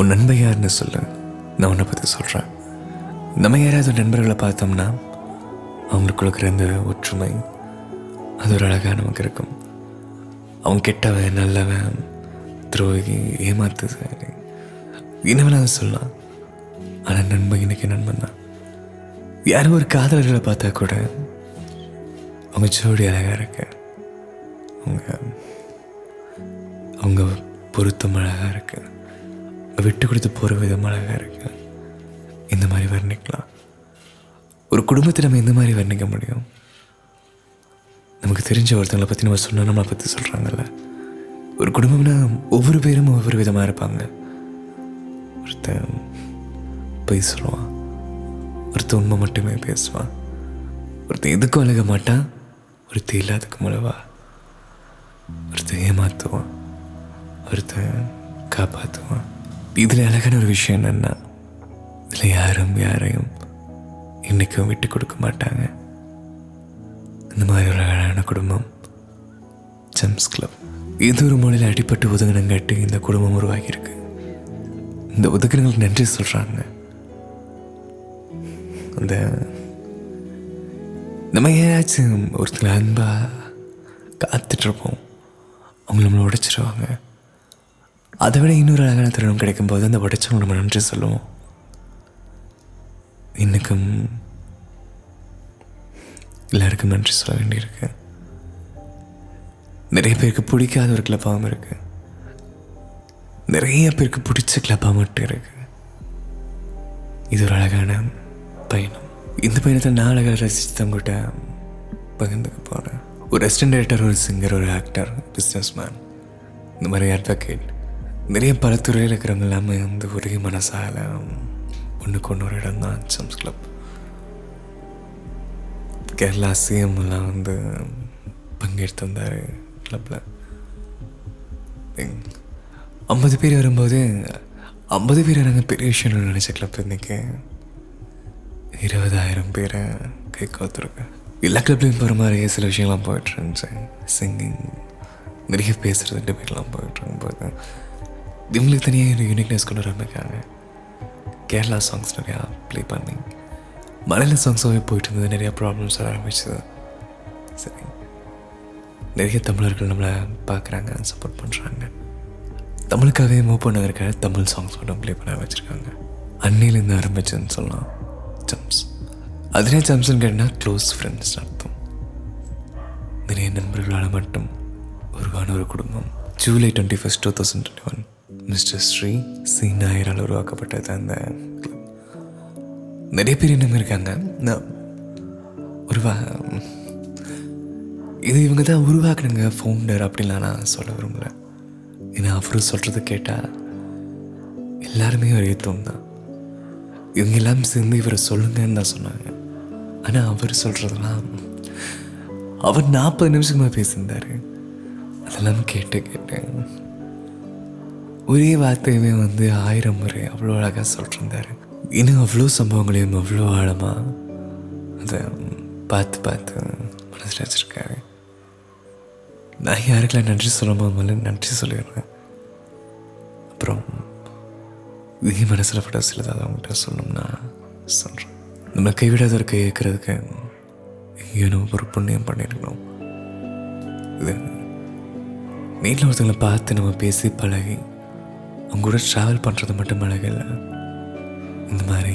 உன் நண்பன் யாருன்னு சொல்லு. நான் உன்னை பற்றி சொல்கிறேன் நம்ம யாராவது நண்பர்களை பார்த்தோம்னா அவங்களுக்கு கொடுக்குற இந்த ஒற்றுமை அது ஒரு அழகாக நமக்கு இருக்கும். அவன் கெட்டவன் நல்லவன் துரோகி ஏமாத்துது. என்ன சொல்லலாம். ஆனால் நண்பன் இன்னைக்கு நண்பன் தான். யாரும் ஒரு காதலர்களை பார்த்தா கூட அவங்க ஜோடி அழகாக இருக்கு. அவங்க அவங்க பொருத்தம் அழகாக இருக்குது விட்டு கொடுத்து போகிற விதம் அழகாக இருக்கு. இந்த மாதிரி வர்ணிக்கலாம். ஒரு குடும்பத்தை நம்ம இந்த மாதிரி வர்ணிக்க முடியும்? நமக்கு தெரிஞ்ச ஒருத்தங்களை பற்றி நம்ம சொன்னால் நம்மளை பற்றி சொல்கிறாங்கல்ல ஒரு குடும்பம்னா ஒவ்வொரு பேரும் ஒவ்வொரு விதமாக இருப்பாங்க. ஒருத்தன் பொய் சொல்லுவான் ஒருத்தன் உண்மை மட்டுமே பேசுவான். ஒருத்தன் எதுக்கும் அழக மாட்டான். ஒருத்தன் இல்லாததுக்கு முழவா ஒருத்தன் ஏமாத்துவான். ஒருத்தன் காப்பாற்றுவான் இதில் அழகான ஒரு விஷயம் என்னென்னா இதில் யாரும் யாரையும் இன்றைக்கும் விட்டு கொடுக்க மாட்டாங்க. இந்த மாதிரி ஒரு அழகான குடும்பம் ஜம்ஸ் கிளப். இது ஒரு மொழியில் அடிப்பட்டு ஒதுங்கினங்காட்டி இந்த குடும்பம் உருவாகியிருக்கு. இந்த ஒதுக்கினங்களுக்கு நன்றி சொல்கிறாங்க அந்த நம்ம ஏதாச்சும் ஒருத்தர் அன்பாக காத்துட்ருப்போம் அவங்க நம்மளை உடைச்சிருவாங்க. அதை விட இன்னொரு அழகான தருணம் கிடைக்கும்போது அந்த உடைச்சவங்க நம்ம நன்றி சொல்லுவோம். இன்னைக்கும் எல்லாருக்கும் நன்றி சொல்ல வேண்டியிருக்கு. நிறைய பேருக்கு பிடிக்காத ஒரு கிளப்பாகவும் இருக்கு. நிறைய பேருக்கு பிடிச்ச கிளப்பாக மட்டும் இருக்கு. இது ஒரு அழகான பயணம். இந்த பயணத்தை நான் அழகாக ரசித்து தங்கிட்ட பகிர்ந்துக்க போகிறேன் ஒரு ரெஸ்டன் டைரக்டர் ஒரு சிங்கர் ஒரு ஆக்டர் பிஸ்னஸ் மேன் இந்த மாதிரி அட்வொகேட் நிறைய பல துறையில் இருக்கிறவங்க எல்லாமே வந்து ஒரே மனசால ஒன்றுக்கு ஒன்று ஒரு இடம் தான் சம்ஸ் கிளப் கேரளா சிஎம் எல்லாம் வந்து பங்கெடுத்து வந்தார் கிளப்பில் ஐம்பது பேர் வரும்போது ஐம்பது பேர் வராங்க பெரிய விஷயம்னு நினச்ச கிளப் இன்றைக்கி இருபதாயிரம் பேரை கை காத்துருக்கேன் எல்லா கிளப்லேயும் போகிற மாதிரி சில விஷயம்லாம் போயிட்டு சிங்கிங் நிறைய பேசுகிறது டிபேட்லாம் போயிட்டுருக்கும் போது இவங்களுக்கு தனியாக ஒரு யூனிக்னஸ் கொண்டு வரமைக்காங்க கேரளா சாங்ஸ் நிறையா ப்ளே பண்ணி மலையாள சாங்ஸாகவே போயிட்டு இருந்தது நிறையா ப்ராப்ளம்ஸ் வர ஆரம்பிச்சது. சரி. நிறைய தமிழர்கள் நம்மளை பார்க்குறாங்க சப்போர்ட் பண்ணுறாங்க தமிழுக்காகவே மூவ் பண்ணதற்காக தமிழ் சாங்ஸ் மட்டும் ப்ளே பண்ண வச்சுருக்காங்க அன்னையிலேருந்து ஆரம்பிச்சதுன்னு சொல்லலாம். ஜம்ஸ் அதிலே ஜம்ஸ்ன்னு கேட்டால் க்ளோஸ் ஃப்ரெண்ட்ஸ் அர்த்தம். நிறைய நண்பர்களால் மட்டும் உருவான ஒரு குடும்பம். July twenty first two thousand twenty one mister Shri C நாயரால் உருவாக்கப்பட்டது அந்த நிறைய பேர் இன்னும் இருக்காங்க. நான் உருவா இது இவங்க தான் உருவாக்குனுங்க ஃபவுண்டர் அப்படின்லாம் நான் சொல்ல விரும்பல ஏன்னா அவரும் சொல்கிறது கேட்டால் எல்லாருமே ஒரே தூண் தான். இவங்க எல்லாம் சேர்ந்து இவரை சொல்லுங்கன்னு தான் சொன்னாங்க. ஆனால் அவர் சொல்கிறதெல்லாம் அவர் நாற்பது நிமிஷமாக பேசியிருந்தார். அதெல்லாம் கேட்டு கேட்டேன் ஒரே வார்த்தையுமே வந்து ஆயிரம் முறை அவ்வளோ அழகாக சொல்லிருந்தாரு. இன்னும் அவ்வளோ சம்பவங்களையும் அவ்வளோ ஆழமாக அதை பார்த்து பார்த்து மனசில் வச்சுருக்காரு. நான் யாருக்கெல்லாம் நன்றி சொல்லாமல் முதல்ல நன்றி சொல்லிடுறேன். அப்புறம் இதே மனசில் பட சில தான் அவங்கள்ட்ட சொல்லணும்னா சொல்கிறேன் நம்ம கைவிடாத ஒரு கை வைக்கிறதுக்கு ஏனோ ஒரு புண்ணியம் பண்ணியிருக்கணும் இது வீட்டில் ஒருத்தங்களை பார்த்து நம்ம பேசி பழகி அவங்க கூட ட்ராவல் பண்ணுறது மட்டும் அழகு இல்லை இந்த மாதிரி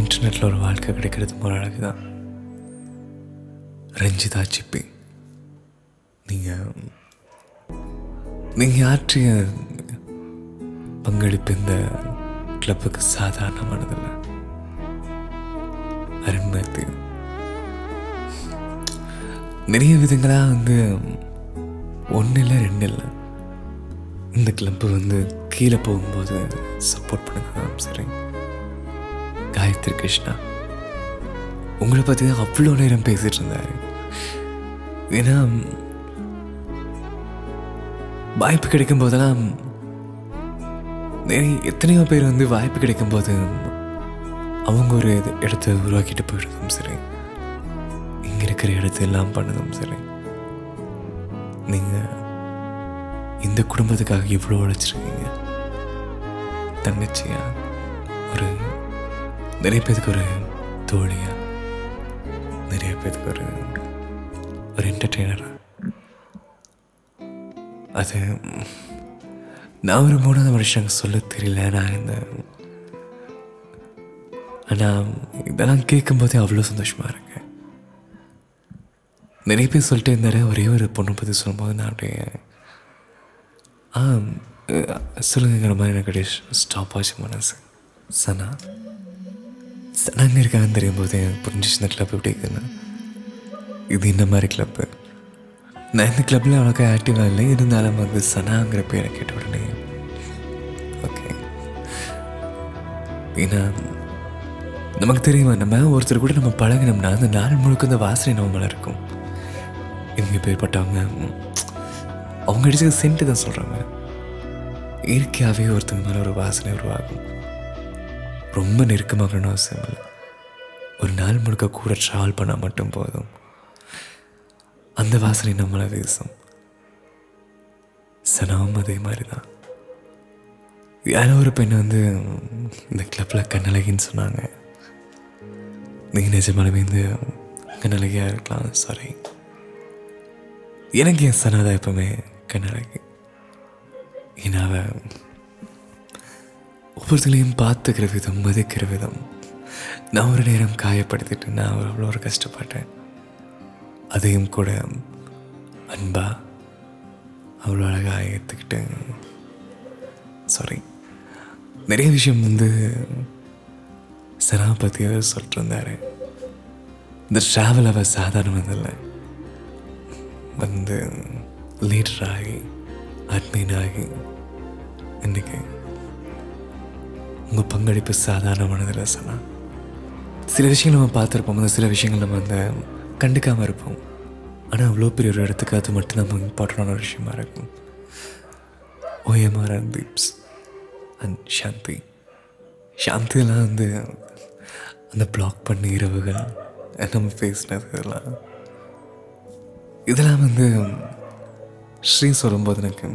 இன்டர்நெட்டில் ஒரு வாழ்க்கை கிடைக்கிறது ஒரு அழகு தான் ரஞ்சிதா சிப்பி. நீங்கள் நீங்கள் ஆற்றிய பங்களிப்பு இந்த கிளப்புக்கு சாதாரணமானதில்லை. அருண்மதி நிறைய விதங்களாக வந்து ஒன்று இல்லை ரெண்டு இல்லை இந்த கிளப்பு வந்து கீழே போகும்போது சப்போர்ட் பண்ணுங்க சரி. காயத்ரி கிருஷ்ணா உங்களை பற்றி தான் அவ்வளோ நேரம் பேசிட்டு இருந்தாரு. ஏன்னா வாய்ப்பு கிடைக்கும் போதெல்லாம் எத்தனையோ பேர் வந்து வாய்ப்பு கிடைக்கும் போது அவங்க ஒரு இது இடத்த உருவாக்கிட்டு போயிடுறதும் சரி இங்கே இருக்கிற இடத்த எல்லாம் பண்ணதும் சரி. நீங்கள் இந்த குடும்பத்துக்காக இவ்வளோ உழைச்சிருக்கீங்க? தங்கச்சியா? ஒரு நிறைய பேருக்கு ஒரு தோழியா? நிறைய பேருக்கு ஒரு ஒரு என்டர்டெய்னரா அது நான் ஒரு மூணாவது மனுஷங்க சொல்ல தெரியல. நான் இந்த ஆனால் இதெல்லாம் கேட்கும்போதே அவ்வளோ சந்தோஷமாக இருக்கேன் நிறைய பேர் சொல்லிட்டு இருந்தாரு. ஒரே ஒரு பொண்ணை பற்றி சொல்லும்போது நான் அப்படியே ஆ அஹ், சொல்லுங்கிற மாதிரி எனக்கு அப்படியே ஸ்டாப் ஆச்சு மனசு. சனா சனாங்க இருக்காங்கன்னு தெரியும் போது எனக்கு புரிஞ்சிச்சு இந்த கிளப் எப்படி இருக்குன்னு. இது இந்த மாதிரி கிளப்பு நான் இந்த கிளப்பில் அவ்வளோக்கா ஆக்டிவாக இல்லை. இருந்தாலும் வந்து சனாங்கிற பேரை கேட்ட உடனே ஓகே ஏன்னா நமக்கு தெரியுமா நம்ம ஒருத்தர் கூட நம்ம பழகினோம்னா அந்த நாள் முழுக்க அந்த வாசனை நம்ம மேலே இருக்கும். இவங்க பேர்பட்டவங்க ம், அவங்க அடிச்சது சென்ட்டு தான் சொல்கிறாங்க இயற்கையாகவே ஒருத்தங்க மேலே ஒரு வாசனை உருவாகும். ரொம்ப நெருக்கமாகணும்னு அவசியம் இல்லை. ஒரு நாள் முழுக்க கூட ட்ராவல் பண்ணால் மட்டும் போதும். அந்த வாசனை நம்மளை வீசும். சனமும் அதே மாதிரி தான். யாரோ ஒரு பெண் வந்து இந்த கிளப்பில் கண்ணழகின்னு சொன்னாங்க. நீங்கள் நிஜமாலுமே இந்த கண்ணழகியாக இருக்கலாம் சாரி எனக்கு என் சனாதான் எப்பவுமே கண்ணழகி ஏன்னா அவ ஒவ்வொருத்தங்களையும் பார்த்துக்கிற விதம் மதிக்கிற விதம். நான் ஒரு நேரம் காயப்படுத்திட்டு நான் அவ்வளோ ஒரு கஷ்டப்பட்டேன். அதையும் கூட அன்பா அவ்வளோ அழகாக ஏற்றுக்கிட்டு சாரி நிறைய விஷயம் வந்து சனா சொல்லிட்டு இருந்தாரு இந்த ட்ராவல் அவள் சாதாரணம் இல்லை. வந்து லீடராகி ஆகி இன்றைக்கி இன்னைக்கு உங்கள் பங்களிப்பு சாதாரணமானது ரசனா சில விஷயங்கள் நம்ம பார்த்துருப்போம். அந்த சில விஷயங்கள் நம்ம அந்த கண்டுக்காமல் இருப்போம். ஆனால் அவ்வளோ பெரிய ஒரு இடத்துக்கு அது மட்டும் நம்ம இம்பார்ட்டண்டான ஒரு விஷயமா இருக்கும். ஓஎம்ஆர் அண்ட் தீப்ஸ் அண்ட் சாந்தி. சாந்தியெல்லாம் வந்து அந்த பிளாக் பண்ண இரவுகள் நம்ம பேசினது இதெல்லாம். இதெல்லாம் வந்து ஸ்ரீ சொல்லும்போது எனக்கு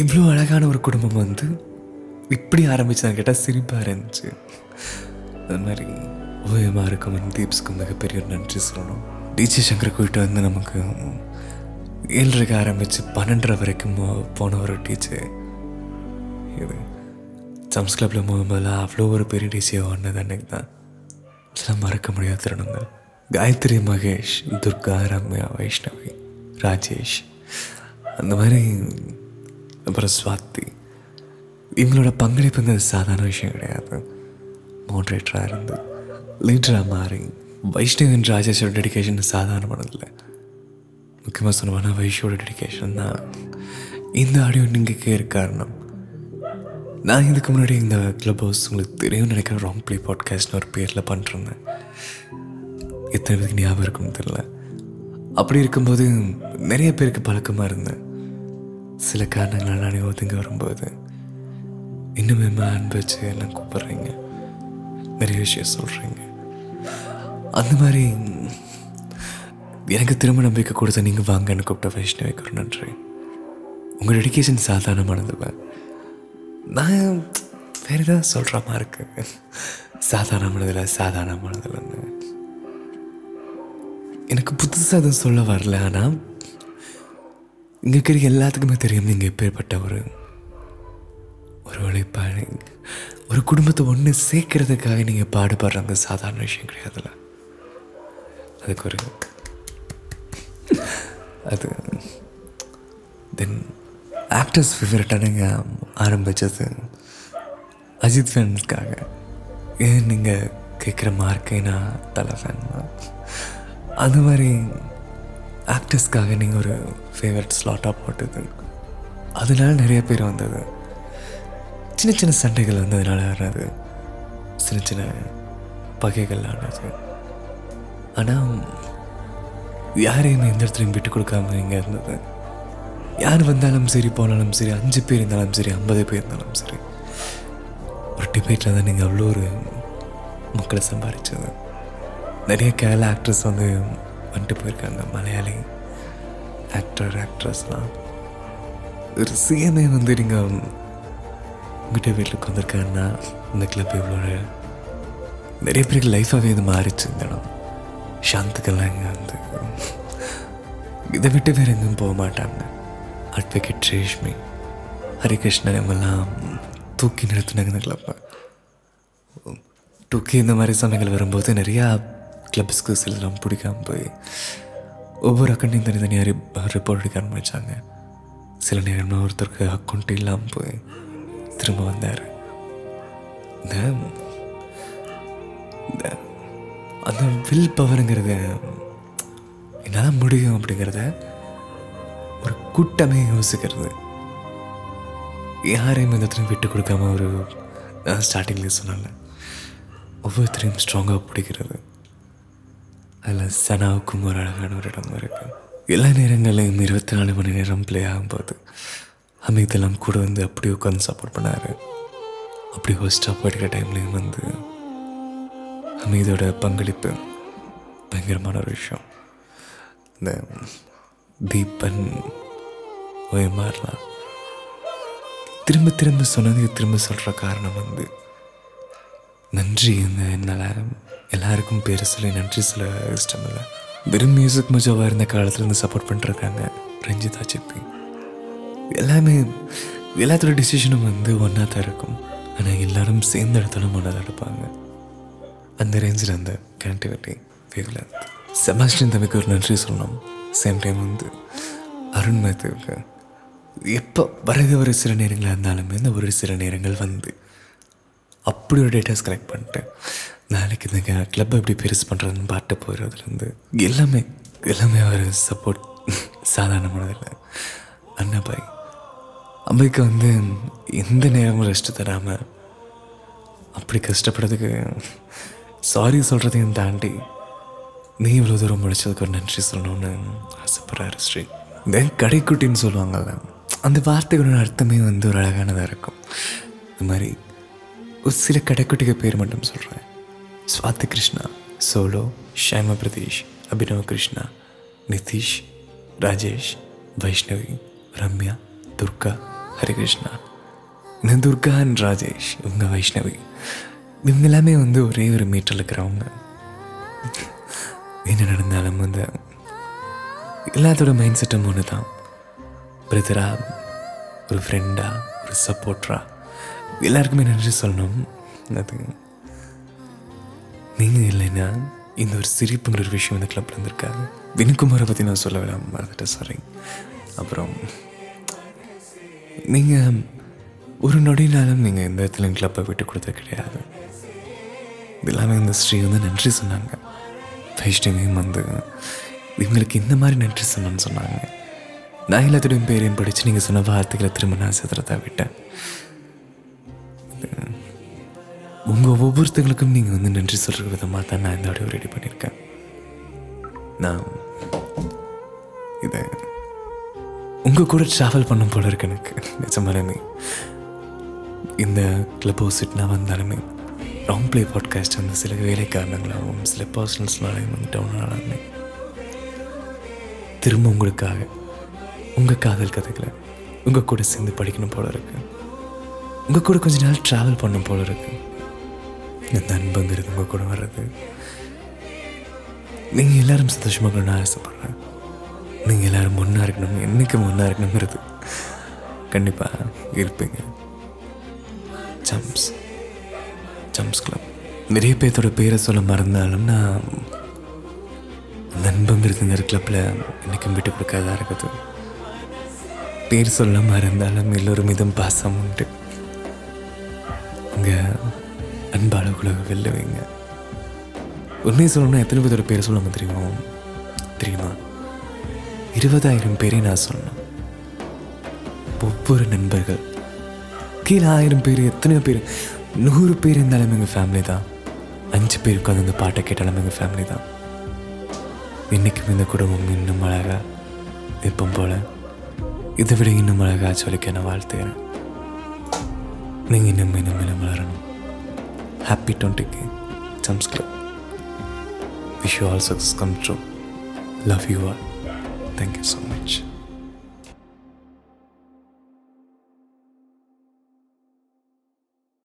இவ்வளோ அழகான ஒரு குடும்பம் வந்து இப்படி ஆரம்பிச்சான்னு கேட்டால் சிரிப்பாக இருந்துச்சு. அது மாதிரி ஓஎம்ஆருக்கும் தீப்ஸ்க்கும் மிகப்பெரிய ஒரு நன்றி சொல்லணும். டிஜி சங்கர் கூப்பிட்டு வந்து நமக்கு ஏழரைக்கு ஆரம்பித்து பன்னெண்டரை வரைக்கும் போன ஒரு டீச்சர் இது சம்ஸ் கிளப்பில் போகும்போதெல்லாம் அவ்வளோ ஒரு பெரிய டிசியை ஓடினது அன்னைக்கு தான். சில மறக்க முடியாத தருணங்கள். காயத்ரி மகேஷ் துர்கா ரம்யா வைஷ்ணவி. ராஜேஷ் அந்த மாதிரி அப்புறம் ஸ்வாதி இவங்களோட பங்களிப்பு வந்து சாதாரண விஷயம் கிடையாது. மோட்ரேட்டராக இருந்து லீடராக மாறி வைஷ்ணவன் ராஜேஷோட டெடிக்கேஷன் சாதாரணமானதில்லை. முக்கியமாக சொன்னோம்னா வைஷோட டெடிக்கேஷன் தான். இந்த ஆடியோ நீங்கள் கேட்க காரணம் நான் இதுக்கு முன்னாடி இந்த கிளப் ஹவுஸ் உங்களுக்கு தெரியும் நினைக்கிற ராங் ப்ளே பாட்காஸ்ட்னு ஒரு பேரில் பண்ணிருந்தேன். எத்தனை பேருக்கு ஞாபகம் இருக்கும்னு தெரில அப்படி இருக்கும்போது நிறைய பேருக்கு பழக்கமாக இருந்தேன். சில காரணங்களால் நான் ஒதுங்க வரும்போது இன்னுமே அன்பு வச்சு எல்லாம் கூப்பிட்றீங்க. நிறைய விஷயம் சொல்கிறீங்க அந்த மாதிரி எனக்கு திரும்ப நம்பிக்கை கொடுத்த நீங்கள் வாங்கன்னு கூப்பிட்ட வைஷ்ணவிக்கு ஒரு நன்றி. உங்கள் டெடிக்கேஷன் சாதாரணமானதில்லை. நான் வேறு ஏதாவது சொல்கிற மாதிரி இருக்கு. சாதாரணமானதில்லை சாதாரணமானதில்லைன்னு எனக்கு புதுசாக எதுவும் சொல்ல வரல ஆனால் இங்கே இருக்கிற எல்லாத்துக்குமே தெரியும் நீங்கள் எப்பேற்பட்ட ஒரு ஒரு உழைப்பாளி ஒரு குடும்பத்தை ஒன்று சேர்க்கறதுக்காக நீங்கள் பாடுபடுறது சாதாரண விஷயம் கிடையாதுல்ல? அதுக்கு ஒரு அது தென் ஆக்டர்ஸ் ஃபேவரட்டாக நீங்கள் ஆரம்பித்தது அஜித் ஃபேன்ஸ்க்காக ஏன் நீங்கள் கேட்குற மார்க்கே நான் தலை ஃபேன் அது மாதிரி ஆக்டர்ஸ்க்காக நீங்கள் ஒரு ஃபேவரட் ஸ்லாட்டாக போட்டது. அதனால நிறைய பேர் வந்தது. சின்ன சின்ன சண்டைகள் வந்ததுனால வராது. சின்ன சின்ன பகைகள் ஆனது. ஆனால் யாரையும் எந்த இடத்துலையும் விட்டு கொடுக்காம இங்கே இருந்தது. யார் வந்தாலும் சரி போனாலும் சரி அஞ்சு பேர் இருந்தாலும் சரி ஐம்பது பேர் இருந்தாலும் சரி ஒரு டிபேட்டில் தான் நீங்கள் அவ்வளோ ஒரு மக்களை சம்பாதிச்சது. நிறைய கேரளா ஆக்ட்ரஸ் வந்து வந்துட்டு போயிருக்காங்க மலையாளி ஆக்டர் ஆக்ட்ரஸ்லாம் ஒரு சிஎம்ஏ வந்து நீங்கள் உங்கள்கிட்ட வீட்டில் உட்காந்துருக்கேன்னா இந்த கிளப் எவ்வளோ நிறைய பேருக்கு லைஃபாகவே இது மாறிச்சு இந்த இடம். சாந்துக்கெல்லாம் இங்கே வந்து இதை விட்டு வேறு எங்கேயும் போக மாட்டாங்க. அட்வொகேட் ரேஷ்மி ஹரிகிருஷ்ணன் இவங்கெல்லாம் தூக்கி நிறுத்தினாங்க இந்த கிளப்பை தூக்கி இந்த மாதிரி சமயங்கள் வரும்போது நிறையா கிளப்ஸ்க்கு சிலதெல்லாம் பிடிக்காம போய் ஒவ்வொரு அக்கௌண்ட்டையும் தனித்தனியாக ரிப்போர்ட் எடுக்க ஆரம்பித்தாங்க சில நேரம் ஒருத்தருக்கு அக்கௌண்ட் இல்லாமல் போய் திரும்ப வந்தார். இந்த அந்த வில் பவருங்கிறத என்னால் முடியும் அப்படிங்கிறத ஒரு கூட்டமே யோசிக்கிறது. யாரையும் இந்த இடத்துல விட்டு கொடுக்காம ஒரு ஸ்டார்டிங்கில் சொன்னால ஒவ்வொருத்தரையும் ஸ்ட்ராங்காக பிடிக்கிறது. அதில் சனாவுக்கும் ஒரு அழகான ஒரு இடம் இருக்குது எல்லா நேரங்களையும் இருபத்தி நாலு மணி நேரம் ப்ளே ஆகும்போது அமிதெல்லாம் கூட வந்து அப்படி உட்காந்து சப்போர்ட் பண்ணார். அப்படி ஹோஸ்டாக படிக்கிற டைம்லேயும் வந்து அமீதோட பங்களிப்பு பயங்கரமான ஒரு விஷயம். இந்த தீபன் ஓயமாரலாம் திரும்ப திரும்ப சொன்னது திரும்ப சொல்கிற காரணம் வந்து நன்றி இந்த என்னால் எல்லாருக்கும் பேர் சொல்லி நன்றி சொல்ல இஷ்டம் இல்லை வெறும் மியூசிக் மஜாவாக இருந்த காலத்துல இருந்து சப்போர்ட் பண்ணிருக்காங்க ரஞ்சிதா சிப்பி எல்லாமே எல்லாத்தோட டிசிஷனும் வந்து ஒன்றா தான் இருக்கும். ஆனால் எல்லாரும் சேர்ந்த இடத்துல ஒன்றா தான் இருப்பாங்க. அந்த ரேஞ்சில் அந்த கனெக்டிவிட்டி வேவ்ல செபாஸ்டின் தம்பிக்கு ஒரு நன்றி சொல்லணும். சேம் டைம் வந்து அருண் மேத்துவுக்கு எப்போ வரது ஒரு சில நேரங்களாக இருந்தாலுமே இந்த ஒரு சில நேரங்கள் வந்து அப்படி ஒரு டேட்டாஸ் கலெக்ட் பண்ணிட்டு நாளைக்கு இந்த கிளப்பை எப்படி பெருசு பண்ணுறதுன்னு பாட்டு போயிடுறதுலேருந்து எல்லாமே எல்லாமே அவர் சப்போர்ட் சாதாரணமானதில்லை. அண்ணாபாய் அம்மைக்கு வந்து எந்த நேரமும் ரெஸ்ட் தராமல் அப்படி கஷ்டப்படுறதுக்கு சாரி சொல்கிறதையும் தாண்டி நீ இவ்வளோ தூரம் முடிச்சதுக்கு ஒரு நன்றி சொல்லணும்னு ஆசைப்படுறாரு ஸ்ரீ. இந்த கடைக்குட்டின்னு சொல்லுவாங்கல்ல அந்த வார்த்தைகளோட அர்த்தமே வந்து ஒரு அழகானதாக இருக்கும். இந்த மாதிரி ஒரு சில கடைக்குட்டிக்கு பேர் மட்டும் சொல்கிறேன் ஸ்வாதி கிருஷ்ணா சோலோ ஷைமா பிரதீஷ் அபினவ் கிருஷ்ணா நிதிஷ் ராஜேஷ் வைஷ்ணவி ரம்யா துர்கா ஹரிகிருஷ்ணா இந்த துர்கா அண்ட் ராஜேஷ் இவங்க வைஷ்ணவி இவங்க எல்லாமே வந்து ஒரே ஒரு மீட்டரில் இருக்கிறவங்க. என்ன நடந்தாலும் வந்து எல்லாத்தோட மைண்ட் செட்டும் ஒன்று தான் பிரதரா ஒரு ஃப்ரெண்டா ஒரு சப்போர்ட்டராக எல்லாருக்குமே நன்றி சொல்லணும். அது நீங்கள் இல்லைன்னா இந்த ஒரு சிரிப்புங்கிற ஒரு விஷயம் இந்த கிளப்பில் இருந்திருக்காது. வினுக்குமாரை பற்றி நான் சொல்ல விடாமல் மறந்துட்டேன் சாரி அப்புறம் நீங்கள் ஒரு நொடினாலும் நீங்கள் எந்த இடத்துல கிளப்பை விட்டு கொடுத்தது கிடையாது. எல்லாமே இந்த ஸ்ரீ வந்து நன்றி சொன்னாங்க. வைஷ்ணவியும் வந்து இவங்களுக்கு இந்த மாதிரி நன்றி சொன்னேன்னு சொன்னாங்க. நான் எல்லாத்துடையும் பேரையும் படித்து நீங்கள் சொன்ன வார்த்தைகளை திரும்ப நான் சிதறதா விட்டேன். உங்கள் ஒவ்வொருத்தங்களுக்கும் நீங்கள் வந்து நன்றி சொல்கிற விதமாக தான் நான் இந்த ஆடியோ ரெடி பண்ணியிருக்கேன். நான் இதை உங்கள் கூட ட்ராவல் பண்ண போல இருக்கு எனக்கு. நிஜமாலுமே இந்த கிளப் ஹவுஸ் நான் வந்தாலுமே ராங் பிளே பாட்காஸ்ட் வந்து சில வேலை காரணங்களாகவும் சில பர்சனல்ஸ்னாலையும் வந்து டவுன் திரும்ப உங்களுக்காக உங்கள் காதல் கதைகளை உங்கள் கூட சேர்ந்து படிக்கணும் போல இருக்கு. உங்கள் கூட கொஞ்ச நாள் ட்ராவல் பண்ணும் போல இருக்குது இந்த அன்புங்கிறது உங்கள் கூட வர்றது. நீங்கள் எல்லாரும் சந்தோஷமாக இருக்கணும்னு ஆசைப்பட்றேன். நீங்கள் எல்லோரும் ஒன்றா இருக்கணும் என்றைக்கும் ஒன்றா இருக்கணுங்கிறது. கண்டிப்பாக இருப்பீங்க. ஜம்ப்ஸ் ஜம்ப்ஸ் கிளப் நிறைய பேர்த்தோட பேரை சொல்ல மறந்தாலும் நான் நண்பங்கிறதுங்கிற கிளப்பில் என்றைக்கும் விட்டு கொடுக்காதா இருக்குது பேர் சொல்ல மறந்தாலும் எல்லோரும் மீதும் பாசம் உண்டு. அங்கே அன்பாளவுக்குள்ள வெல்லுவீங்க உண்மையை சொல்லணும்னா எத்தனை பேரோட பேரை சொல்லாமல் தெரியுமா? தெரியுமா? இருபதாயிரம் பேரை நான் சொன்னேன் ஒவ்வொரு நண்பர்கள். கீழே ஆயிரம் பேர் எத்தனையோ பேர். நூறு பேர் இருந்தாலும் எங்கள் ஃபேமிலி தான். அஞ்சு பேர் உட்காந்து இந்த பாட்டை கேட்டாலும் எங்கள் ஃபேமிலி தான். இன்றைக்கும் இந்த குடும்பம் இன்னும் அழகா எப்பவும் போல. இதை விட இன்னும் அழகா சொல்லிக்க நான் வாழ்த்துக்கிறேன் நீங்கள் இன்னும் இன்னும் இன்னும் வளரணும். happy 20k subscribe wish you all success come true. Love you all. Thank you so much.